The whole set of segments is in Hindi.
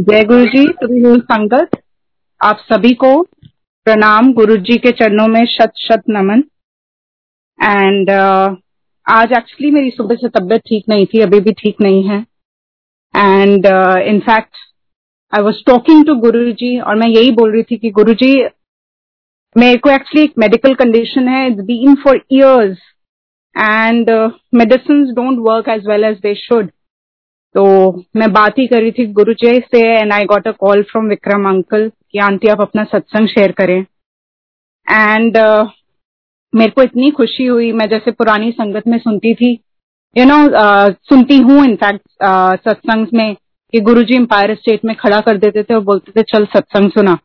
जय गुरु जी संगत आप सभी को प्रणाम गुरु जी के चरणों में शत शत नमन। एंड uh, आज एक्चुअली मेरी सुबह से तबीयत ठीक नहीं थी अभी भी ठीक नहीं है। And in fact I was talking to Guru ji और मैं यही बोल रही थी कि गुरु जी मेरे को एक्चुअली एक मेडिकल कंडीशन है it's been for years and medicine don't work as well as they should तो मैं बात ही कर रही थी गुरु जी से and I got a call from Vikram uncle कि आंटी आप अपना सत्संग शेयर करें. एंड uh, मेरे को इतनी खुशी हुई। मैं जैसे पुरानी संगत में सुनती थी you you know know, uh, सुनती हूँ इनफैक्ट uh, सत्संग में कि गुरु जी एम्पायर स्टेट में खड़ा कर देते थे और बोलते थे चल सत्संग सुना।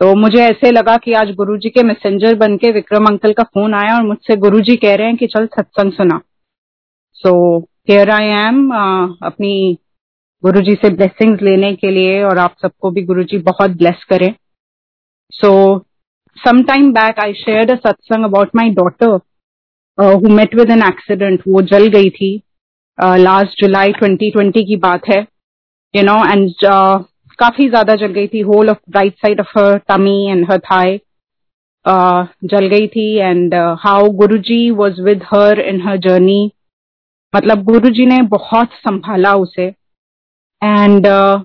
तो मुझे ऐसे लगा कि आज गुरु जी के मैसेंजर बन के विक्रम अंकल का फ़ोन आया और मुझसे गुरु जी कह रहे हैं कि चल सत्संग सुना। सो हियर आई एम अपनी गुरु जी से ब्लेसिंग्स लेने के लिए और आप सबको भी गुरु जी बहुत ब्लेस करें। So some time back I share a satsang about my daughter who met with an accident वो जल गई थी। लास्ट जुलाई 2020 की बात है। यू नो एंड काफ़ी ज़्यादा जल गई थी। Whole of right side of her tummy and her thigh जल गई थी। And how Guru ji was with her in her journey मतलब गुरु जी ने बहुत संभाला उसे। एंड uh,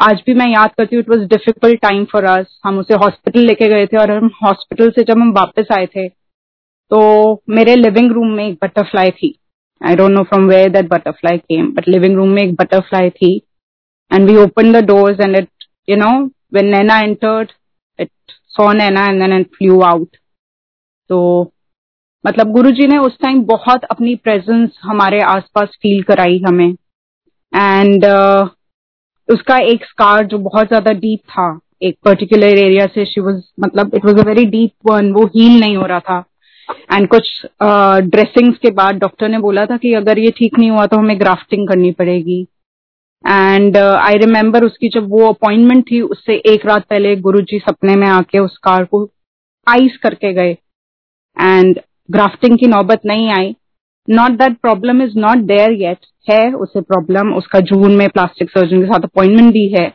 आज भी मैं याद करती हूँ it was difficult time for us हम उसे हॉस्पिटल लेके गए थे और हम हॉस्पिटल से जब हम वापस आए थे तो मेरे लिविंग रूम में एक बटरफ्लाई थी। I don't know from where that butterfly came but living room में एक बटरफ्लाई थी। And we open the doors and it you know when Naina entered it saw Naina and then it flew out तो मतलब गुरु जी ने उस टाइम बहुत अपनी प्रेजेंस हमारे आसपास फील कराई हमें। एंड uh, उसका एक स्कार जो बहुत ज़्यादा डीप था एक पर्टिकुलर एरिया से शी वॉज़ मतलब it was a very deep one वो हील नहीं हो रहा था। एंड कुछ ड्रेसिंग्स uh, के बाद डॉक्टर ने बोला था कि अगर ये ठीक नहीं हुआ तो हमें ग्राफ्टिंग करनी पड़ेगी। एंड आई रिमेम्बर उसकी जब वो अपॉइंटमेंट थी उससे एक रात पहले गुरु जी सपने में आके उस कार को आइस करके गए। एंड ग्राफ्टिंग की नौबत नहीं आई। Not that problem is not there yet है, उसे प्रॉब्लम उसका जून में प्लास्टिक सर्जन के साथ अपॉइंटमेंट भी है।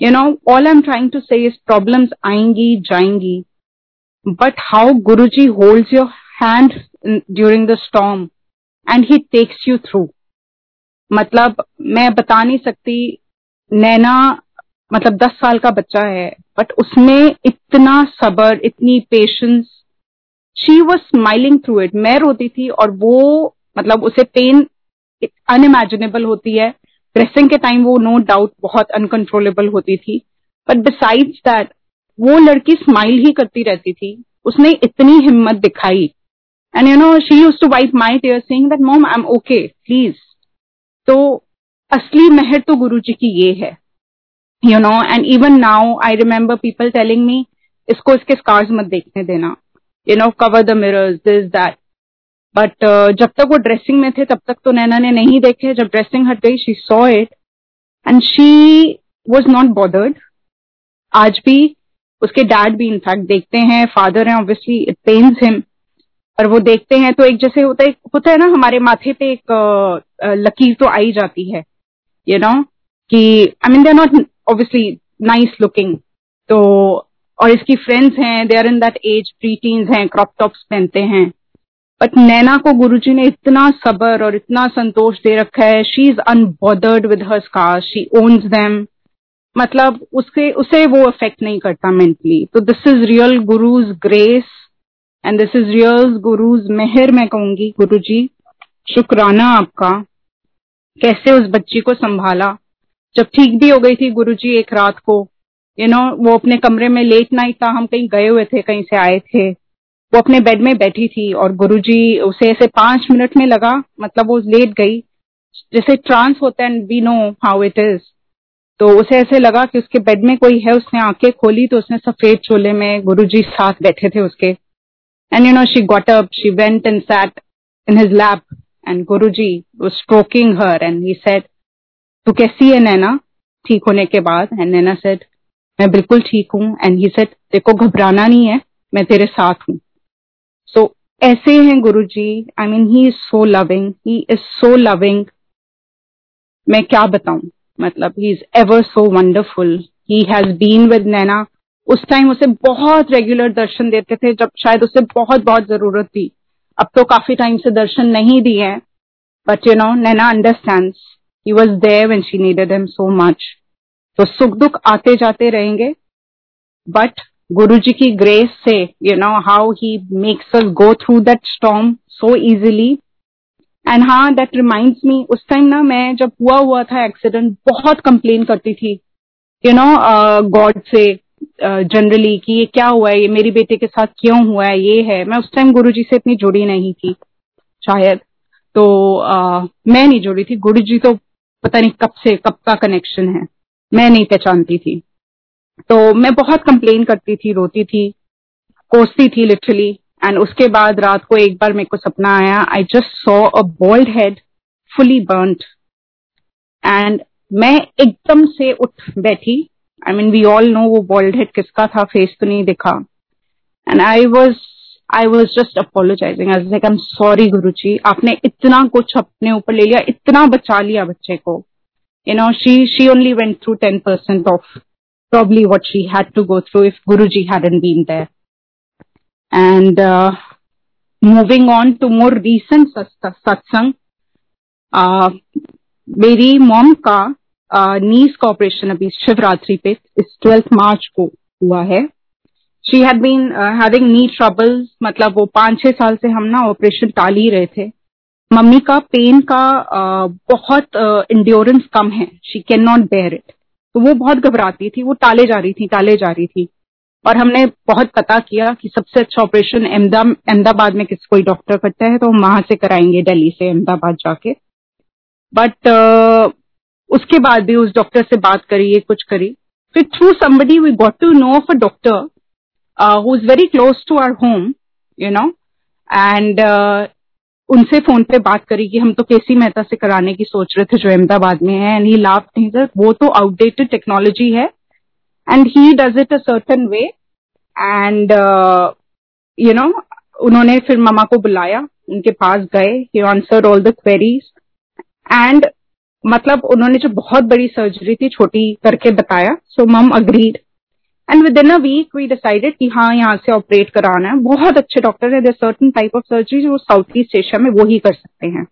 You know all I am trying to say problems आएँगी, जाएँगी। But how Guru ji hold your hand during the storm and he takes you through मतलब मैं बता नहीं सकती, नैना मतलब दस साल का बच्चा है बट उसमें इतना सबर, इतनी patience she was smiling through it मैं रोती थी और वो मतलब उसे पेन अनइमेजिनेबल होती है। ड्रेसिंग के टाइम वो नो डाउट बहुत अनकंट्रोलेबल होती थी। बट बिसाइड्स दैट वो लड़की स्माइल ही करती रहती थी। उसने इतनी हिम्मत दिखाई। And you know she use to wipe my tears saying that mom I am okay please तो असली मेहर तो गुरु जी की ये है। You know and even now I remember people telling me इसको इसके स्कार्स मत देखने देना. You know cover the mirrors this that but जब तक वो ड्रेसिंग में थे तब तक तो नैना ने नहीं देखे। जब ड्रेसिंग हट गई she saw it and she was not bothered आज भी उसके डैड भी इनफैक्ट देखते हैं। फादर हैं ऑब्वियसली इट पेन्स हिम और वो देखते हैं तो एक जैसे होता है होता है ना हमारे माथे पे एक uh, लकीर तो आई जाती है यू नो कि I mean they are not obviously nice looking तो और इसकी फ्रेंड्स हैं they are in that age pre हैं क्रॉप टॉप्स पहनते हैं। बट नैना को गुरुजी ने इतना सबर और इतना संतोष दे रखा है she is unbothered with her scars she owns them मतलब उसके, उसे वो अफेक्ट नहीं करता मेंटली तो this is real Guru's grace and this is real Guru's मेहर, मैं कहूँगी गुरु जी शुक्राना आपका। कैसे उस बच्ची को संभाला? जब ठीक भी हो गई थी गुरुजी एक रात को यू नो वो अपने कमरे में लेट नाइट था, हम कहीं गए हुए थे, कहीं से आए थे। वो अपने बेड में बैठी थी और गुरुजी उसे ऐसे पाँच मिनट में लगा मतलब वो लेट गई। जैसे ट्रांस होता है we know how it is तो उसे ऐसे लगा कि उसके बेड में कोई है, उसने आँखें खोली तो उसने सफ़ेद चोले में गुरुजी साथ बैठे थे उसके। And you know she got up she went and sat in his lap and Guruji was stroking her and he said, तू कैसी है नैना ठीक होने के बाद एंड नैना सेड मैं बिल्कुल ठीक हूँ एंड ही सेट देखो घबराना नहीं है मैं तेरे साथ हूँ. सो so, ऐसे हैं Guru ji I mean he is so loving he is so loving मैं क्या बताऊँ? मतलब he is ever so wonderful he has been with Naina उस टाइम उसे बहुत रेगुलर दर्शन देते थे जब शायद उसे बहुत बहुत ज़रूरत थी। अब तो काफ़ी टाइम से दर्शन नहीं दिए but you know Naina understand he was there when she needed him so much तो सुख दुख आते जाते रहेंगे। बट गुरु जी की ग्रेस से you know how he makes us go through that storm so easily and हाँ दैट रिमाइंड मी उस टाइम ना मैं जब हुआ हुआ था एक्सीडेंट बहुत कंप्लेन करती थी। यू नो गॉड से जनरली uh, कि ये क्या हुआ है ये मेरी बेटे के साथ क्यों हुआ है ये है। मैं उस टाइम गुरु जी से इतनी जुड़ी नहीं थी शायद। तो uh, मैं नहीं जुड़ी थी। गुरु जी तो पता नहीं कब से कब का कनेक्शन है। मैं नहीं पहचानती थी। तो मैं बहुत कंप्लेन करती थी, रोती थी, कोसती थी लिटरली एंड उसके बाद रात को एक बार मेरे को सपना आया I just saw a bald head fully burned and मैं एकदम से उठ बैठी। I mean we all know वो बोल्ड हेड किसका था फेस तो नहीं दिखा। And I was I was just apologizing I am sorry Guru ji आपने इतना कुछ अपने ऊपर ले लिया, इतना बचा लिया बच्चे को। you know she she only went through 10% of probably what she had to go through if guruji hadn't been there and uh, moving on to more recent satsang uh, मेरी मॉम का नीज का ऑपरेशन अभी शिवरात्रि पे इस ट्वेल्थ मार्च को हुआ है she had been having knee troubles मतलब वो पांच छह साल से हम ना ऑपरेशन टाल ही रहे थे मम्मी का पेन का बहुत इंड्योरेंस कम है। She can not bear it तो वो बहुत घबराती थी वो टाले जा रही थी टाले जा रही थी। और हमने बहुत पता किया कि सबसे अच्छा ऑपरेशन अहमदाबाद में किस कोई डॉक्टर करता है तो हम वहाँ से कराएँगे दिल्ली से अहमदाबाद जाके। बट uh, उसके बाद भी उस डॉक्टर से बात करी ये कुछ करी। फिर through somebody we got to know of a doctor who is very close to our home you know and उनसे फ़ोन पे बात करी कि हम तो केसी मेहता से कराने की सोच रहे थे, जो अहमदाबाद में है एंड ही लाभ नहीं वो तो आउटडेटेड टेक्नोलॉजी है and he does it a certain way and you know उन्होंने फिर मामा को बुलाया, उनके पास गए he answer all the queries and मतलब उन्होंने जो बहुत बड़ी सर्जरी थी, छोटी करके बताया so mum agreed and within a week we decided कि हाँ यहाँ से ऑपरेट कराना है। बहुत अच्छे डॉक्टर है। सर्टन टाइप ऑफ़ सर्जरी जो साउथ ईस्ट एशिया में वो ही कर सकते हैं।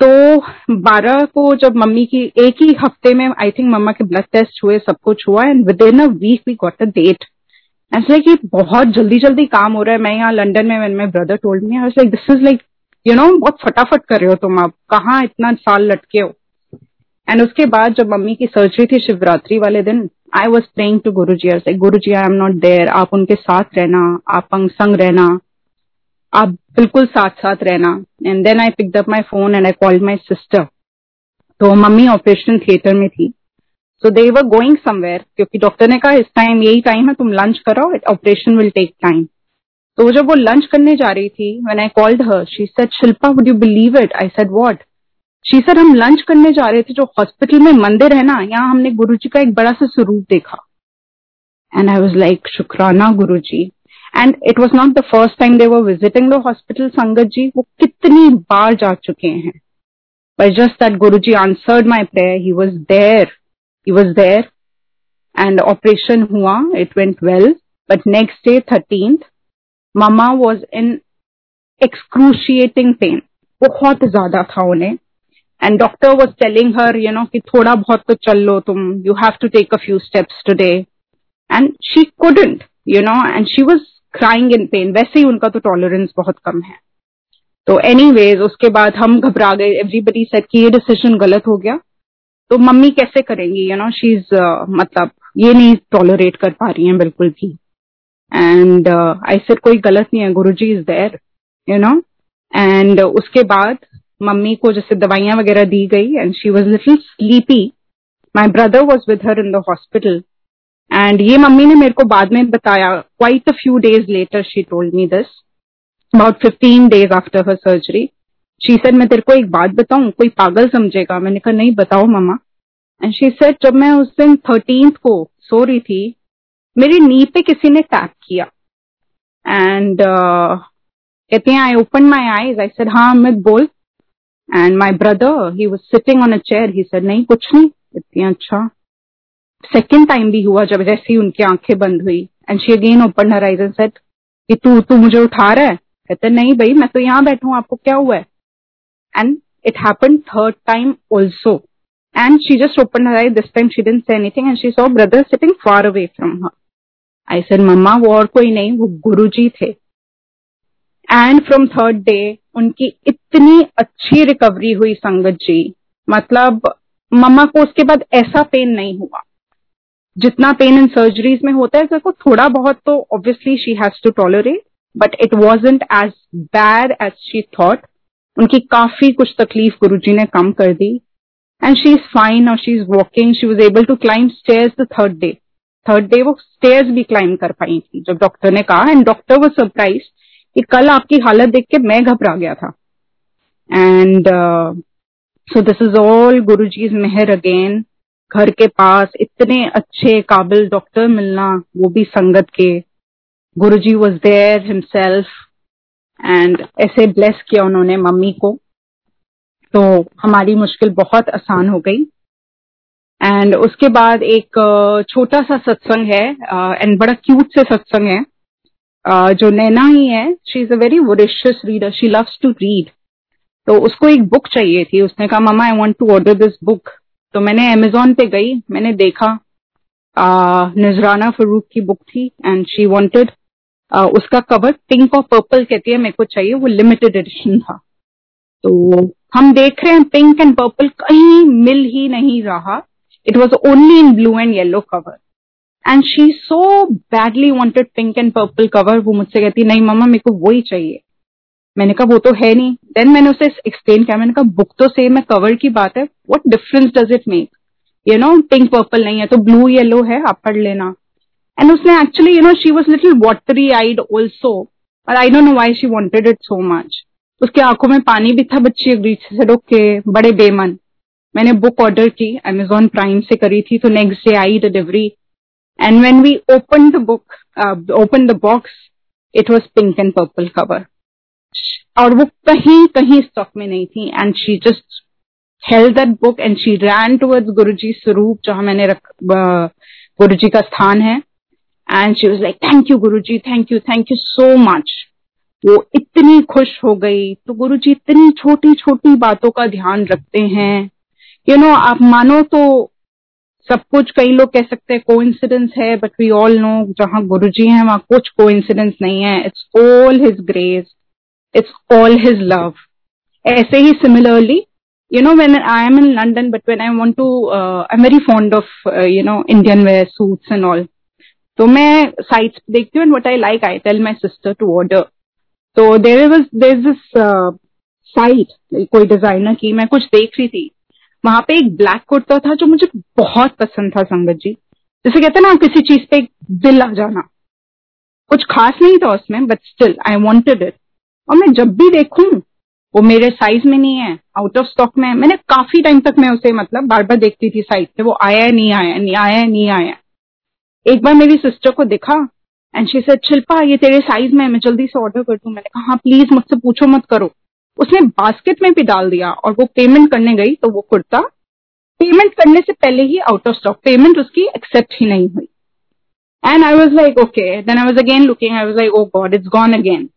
तो बारह को जब मम्मी की एक ही हफ़्ते में आई थिंक मम्मा के ब्लड टेस्ट हुए, सब कुछ हुआ and within a week we got a date ऐसा कि बहुत जल्दी जल्दी काम हो रहा है। मैं यहाँ लंदन में मैंने brother told me I like this is like you know बहुत फटाफट कर रहे हो तुम आप। कहाँ इतना साल लटके हो? एंड उसके बाद जब मम्मी की सर्जरी थी शिवरात्रि वाले दिन I was praying to Guru ji से Guru ji I am not there आप उनके साथ रहना. आप संग रहना. आप बिल्कुल साथ साथ रहना. And then I pick up my phone and I called my sister तो मम्मी ऑपरेशन थिएटर में थी. So they were going somewhere क्योंकि डॉक्टर ने कहा, इस टाइम यही टाइम है, तुम लंच करो. ऑपरेशन विल टेक टाइम तो जब वो लंच करने जा रही थी when I called her she said Shilpa would you believe it I said what she said हम लंच करने जा रहे थे जो हॉस्पिटल में मंदिर है ना, यहाँ हमने गुरु जी का एक बड़ा सा स्वरूप देखा. एंड आई वॉज़ लाइक शुक्राना Guru ji and it was not the first time they were visiting the hospital संगत जी वो कितनी बार जा चुके हैं। But just that Guru ji answered my prayer he was there he was there and operation हुआ. It went well but next day thirteenth mama was in excruciating pain बहुत ज़्यादा था उन्हें। And doctor was telling her you know कि थोड़ा बहुत तो चल लो तुम you have to take a few steps today and she couldn't you know and she was crying in pain वैसे ही उनका तो टॉलरेंस बहुत कम है. तो एनी वेज उसके बाद हम घबरा गए. एवरीबडी सेट कि ये डिसीज़न गलत हो गया. तो मम्मी कैसे करेंगी यू नो शी इज़ मतलब ये नहीं टॉलरेट कर पा रही हैं बिल्कुल भी. एंड आई सेड कोई गलत नहीं है Guru ji is there you know and उसके बाद मम्मी को जैसे दवाइयाँ वगैरह दी गई and she was little sleepy my brother was with her in the hospital and ये मम्मी ने मेरे को बाद में बताया quite a few days later she told me this about fifteen days after her surgery she said मैं तेरे को एक बात बताऊँ कोई पागल समझेगा. मैंने कहा नहीं बताओ मम्मा. एंड शी सेड जब मैं उस दिन थर्टींथ को सो रही थी मेरी नी पे किसी ने टैप किया. एंड uh, कहते हैं I open my eyes I said हाँ अमित बोल and my brother he was sitting on a chair he said नहीं, कुछ नहीं, इतनी अच्छा. सेकेंड टाइम भी हुआ, जब जैसे ही उनकी आँखें बंद हुई and she again open her eyes and said कि तू तू मुझे उठा रहा है? कहते, नहीं भाई, मैं तो यहाँ बैठा हूँ आपको क्या हुआ है? And it happen third time also and she just open her eyes this time she didn't say anything and she saw brother sitting far away from her I said mamma, वो और कोई नहीं, वो गुरुजी थे. एंड फ्रॉम थर्ड डे उनकी इतनी अच्छी रिकवरी हुई संगत जी। मतलब मम्मा को उसके बाद ऐसा पेन नहीं हुआ। जितना पेन इन सर्जरीज में होता है सर थोड़ा बहुत तो obviously she has to tolerate but it wasn't as bad as she thought उनकी काफ़ी कुछ तकलीफ़ गुरु जी ने कम कर दी। एंड शी इज़ फाइन और she is walking she was able to climb stairs the third day third day वो स्टेयर्स भी क्लाइंब कर पाई थी, जब डॉक्टर ने कहा एंड डॉक्टर वो सरप्राइज़ कि कल आपकी हालत देख के मैं घबरा गया था। And so this is all Guru ji Mehar again घर के पास इतने अच्छे काबिल डॉक्टर मिलना, वो भी संगत के। Guru ji was there himself and ऐसे ब्लेस किया उन्होंने मम्मी को। तो हमारी मुश्किल बहुत आसान हो गई। एंड उसके बाद एक छोटा सा सत्संग है एंड बड़ा क्यूट से सत्संग है। जो नैना ही है she is a very voracious reader she loves to read तो उसको एक बुक चाहिए थी। उसने कहा mama I want to order this book तो मैंने अमेजोन पे गई, मैंने देखा नजराना फरूक की बुक थी एंड शी वांटेड उसका कवर पिंक और पर्पल कहती है, मेरे को चाहिए, वो लिमिटेड एडिशन था। तो हम देख रहे हैं पिंक एंड पर्पल कहीं मिल ही नहीं रहा। It was only in blue and yellow cover and she so badly wanted pink and purple cover वो मुझसे कहती, नहीं, मम्मा, मेरे को वही चाहिए. मैंने कहा, वो तो है नहीं. देन मैंने उसे एक्सप्लेन किया, मैंने कहा, बुक तो सेम है कवर की बात है what difference does it make you know pink purple नहीं है तो ब्लू येलो है, आप पढ़ लेना. एंड उसने actually you know she was little watery eyed also और I don't know why she wanted it so much उसकी आँखों में पानी भी था, बच्ची अग्री से ओके बड़े बेमन। मैंने बुक ऑर्डर की अमेजोन प्राइम से करी थी तो next day I delivery and when we open the book open the box it was pink and purple cover और वो कहीं कहीं स्टॉक में नहीं थी. And she just held that book and she ran towards Guru ji स्वरूप जहाँ मैंने रख गुरु जी का स्थान है. And she was like thank you Guru ji thank you thank you so much वो इतनी खुश हो गई. तो गुरु जी इतनी छोटी छोटी बातों का ध्यान रखते हैं. यू you नो know, आप मानो तो सब कुछ कई लोग कह सकते हैं कोइंसिडेंस है बट वी ऑल नो जहाँ गुरु जी है, वहाँ कुछ कोइंसिडेंस नहीं है। It's all his grace it's all his love ऐसे ही similarly you know when I am in London but when I want to I am very fond of you know Indian wear suits and all तो मैं साइट्स देखती हूँ and what I like I tell my sister to order तो there was there is this site कोई डिज़ाइनर की, मैं कुछ देख रही थी। वहाँ पे एक ब्लैक कुर्ता था जो मुझे बहुत पसंद था, संगत जी। जैसे कहते हैं ना, किसी चीज़ पे दिल आ जाना। कुछ खास नहीं था उसमें but still I wanted it और मैं जब भी देखूँ, वो मेरे साइज़ में नहीं है आउट ऑफ़ स्टॉक में है। मैंने काफ़ी टाइम तक मैं उसे मतलब बार बार देखती थी साइज़ पे, वो आया है, नहीं आया नहीं आया नहीं आया एक बार मेरी सिस्टर को देखा एंड शी से शिल्पा, ये तेरे साइज़ में है, मैं जल्दी से ऑर्डर कर दू। मैंने कहा हाँ प्लीज़ मुझसे पूछो मत करो। उसने बास्केट में भी डाल दिया और वो पेमेंट करने गई तो वो कुर्ता पेमेंट करने से पहले ही आउट ऑफ़ स्टॉक पेमेंट उसकी एक्सेप्ट ही नहीं हुई। And I was like okay then I was again looking I was like oh God it's gone again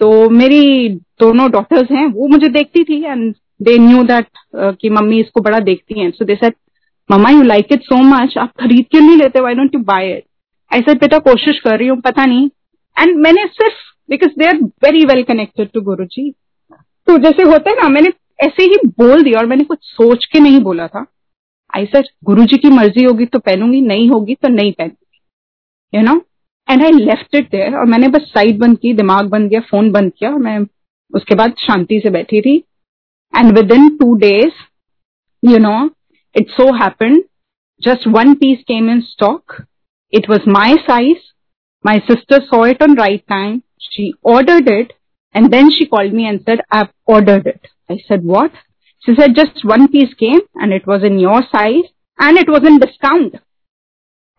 तो मेरी दोनों डॉटर्स हैं, वो मुझे देखती थी एंड दे न्यू दैट कि मम्मी इसको बड़ा देखती हैं। So they said mama you like it so much आप खरीद क्यों नहीं लेते? Why don't you buy it ऐसे बेटा, कोशिश कर रही हूँ, पता नहीं। एंड मैंने सिर्फ़ because they are very well connected to Guru ji तो जैसे होता है ना, मैंने ऐसे ही बोल दिया और मैंने कुछ सोच के नहीं बोला था। आई सर गुरु जी की मर्ज़ी होगी तो पहनूँगी, नहीं होगी तो नहीं पहनूँगी. You know and I left it there और मैंने बस साइड बंद की, दिमाग बंद किया फ़ोन बंद किया और मैं उसके बाद शांति से बैठी थी। And within two days you know it so happen just one piece came in stock it was my size my sister saw it on right time. She ordered it. and then she called me and said, I've ordered it. I said, what? She said, just one piece came and it was in your size and it was in discount.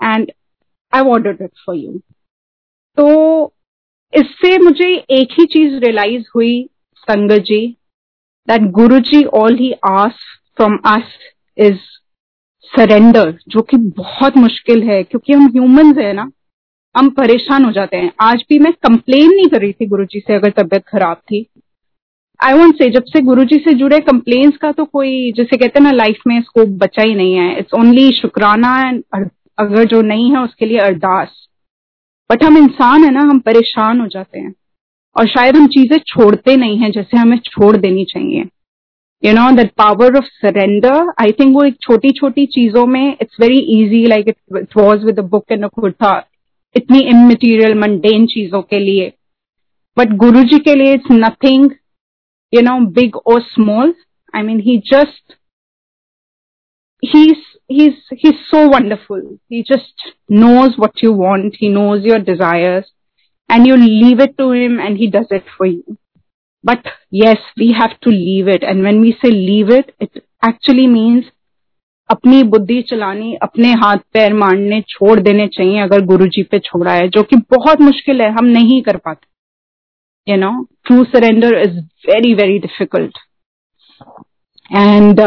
And I've ordered it for you. तो इससे मुझे एक ही चीज रियलाइज हुई sangat ji that Guruji all he asks from us is surrender जो कि बहुत मुश्किल है क्योंकि हम ह्यूमंस है ना हम परेशान हो जाते हैं। आज भी मैं कंप्लेन नहीं कर रही थी गुरुजी से, अगर तबीयत खराब थी। आई वॉन्ट से जब से गुरुजी से जुड़े कंप्लेन्स का तो कोई, जैसे कहते हैं ना लाइफ में स्कोप बचा ही नहीं है। इट्स ओनली शुक्राना एंड अगर जो नहीं है, उसके लिए अरदास। बट हम इंसान है ना, हम परेशान हो जाते हैं। और शायद हम चीज़ें छोड़ते नहीं हैं, जैसे हमें छोड़ देनी चाहिए। You know that power of surrender I think वो एक छोटी छोटी चीज़ों में it's very easy like it was with book and था इतनी इमटीरियल मंडेन चीज़ों के लिए बट गुरु जी के लिए it's nothing you know big और small I mean he just he's so wonderful he just knows what you want he knows your desires and you leave it to him and he does it for you but yes we have to leave it and when we say leave it it actually means अपनी बुद्धि चलानी अपने हाथ पैर मारने छोड़ देने चाहिए अगर गुरु जी पे छोड़ा है जो कि बहुत मुश्किल है हम नहीं कर पाते। You know true surrender is very very difficult and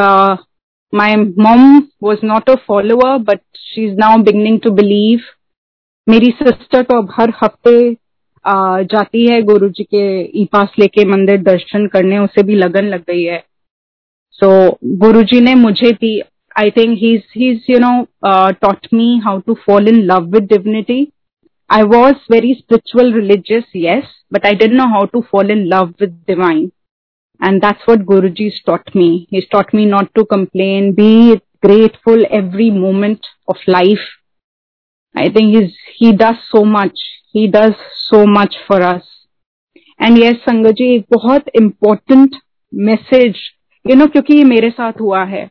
my mom was not a follower but she is now beginning to believe मेरी सिस्टर तो अब हर हफ़्ते जाती है गुरु जी के ई पास लेके मंदिर दर्शन करने उसे भी लगन लग गई है। सो so, गुरु जी ने मुझे भी I think he's he's you know uh, taught me how to fall in love with divinity. I was very spiritual, religious, yes, but I didn't know how to fall in love with divine, and that's what Guruji's taught me. He's taught me not to complain, be grateful every moment of life. I think he's he does so much. He does so much for us. And yes, संगत एक बहुत important message, you know, क्योंकि ये मेरे साथ हुआ है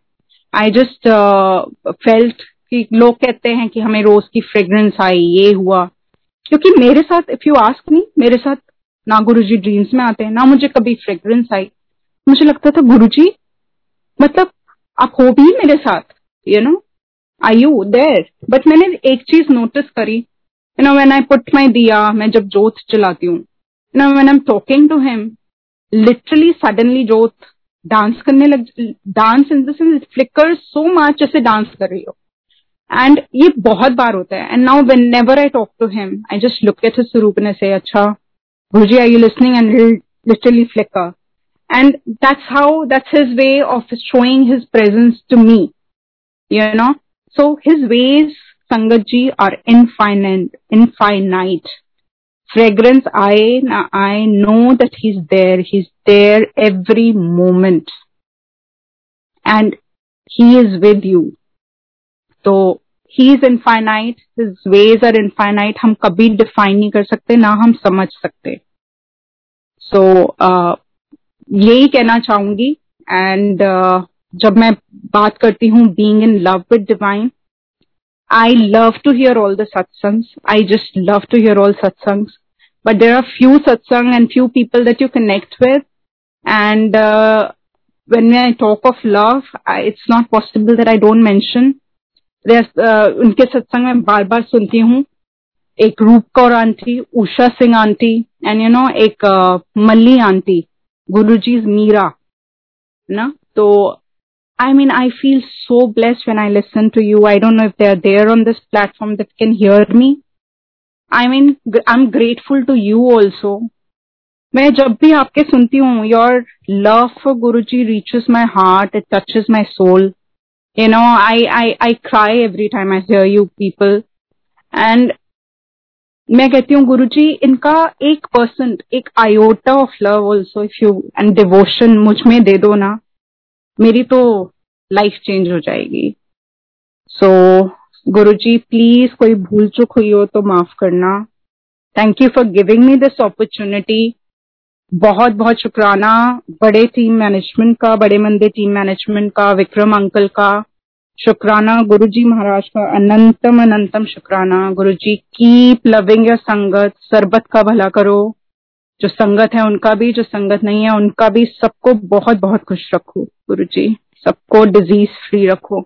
आई जस्ट फेल्ट कि लोग कहते हैं कि हमें रोज की फ्रेग्रेंस आई, ये हुआ। क्योंकि मेरे साथ इफ़ यू आस्क मी मेरे साथ ना गुरु जी ड्रीम्स में आते हैं, ना मुझे कभी फ्रेग्रेंस आई। मुझे लगता था गुरु जी मतलब आप हो भी मेरे साथ you know I you there but मैंने एक चीज़ नोटिस करी। You know when I put my diya मैं जब जोत चलाती हूँ you know when I am talking to him literally suddenly जोत डांस करने लग, dance in the sense flicker so much जैसे डांस कर रही हो। एंड ये बहुत बार होता है। And now when never I talk to him I just look at his स्वरूप ने से अच्छा Guruji I you listening and literally flicker and that's how, that's his way of showing his presence to me, you know? So his ways, sangat ji, are infinite infinite. Fragrance आए ना आए know that he is there he is there every moment and he is with you तो he is infinite his ways are infinite हम कभी डिफाइन नहीं कर सकते, ना हम समझ सकते. सो uh, यही कहना चाहूँगी. एंड uh, जब मैं बात करती हूँ being in love with divine I love to hear all the satsangs. I just love to hear all satsangs. But there are few satsang and few people that you connect with. And uh, when I talk of love, I, it's not possible that I don't mention. There's, uh, उनके सत्संग में बार बार सुनती हूँ एक Roop Kaur aunty Usha Singh aunty and you know एक uh, मल्ली आंटी गुरुजी's मीरा ना तो I mean, I feel so blessed when I listen to you. I don't know if they are there on this platform that can hear me. I mean, I'm grateful to you also. मैं जब भी आपके सुनती हूँ your love for Guru ji reaches my heart it touches my soul you know I I I cry every time I hear you people and मैं कहती हूँ गुरु जी इनका एक परसेंट एक iota of love also if you and devotion मुझमें दे दो ना मेरी तो लाइफ चेंज हो जाएगी। सो गुरु जी प्लीज़ कोई भूल चुक हुई हो तो माफ़ करना। Thank you for giving me this opportunity बहुत बहुत शुक्राना बड़े टीम मैनेजमेंट का, बड़े मंदिर टीम मैनेजमेंट का, विक्रम अंकल का। शुक्राना गुरु जी महाराज का अनंतम अनंतम शुक्राना। गुरु जी कीप लविंग योर संगत, सरबत का भला करो। जो संगत है, उनका भी जो संगत नहीं है, उनका भी सबको बहुत बहुत खुश रखो गुरु जी सबको डिज़ीज़ फ्री रखो।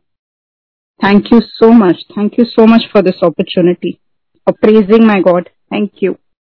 Thank you so much thank you so much for this opportunity appraising my God thank you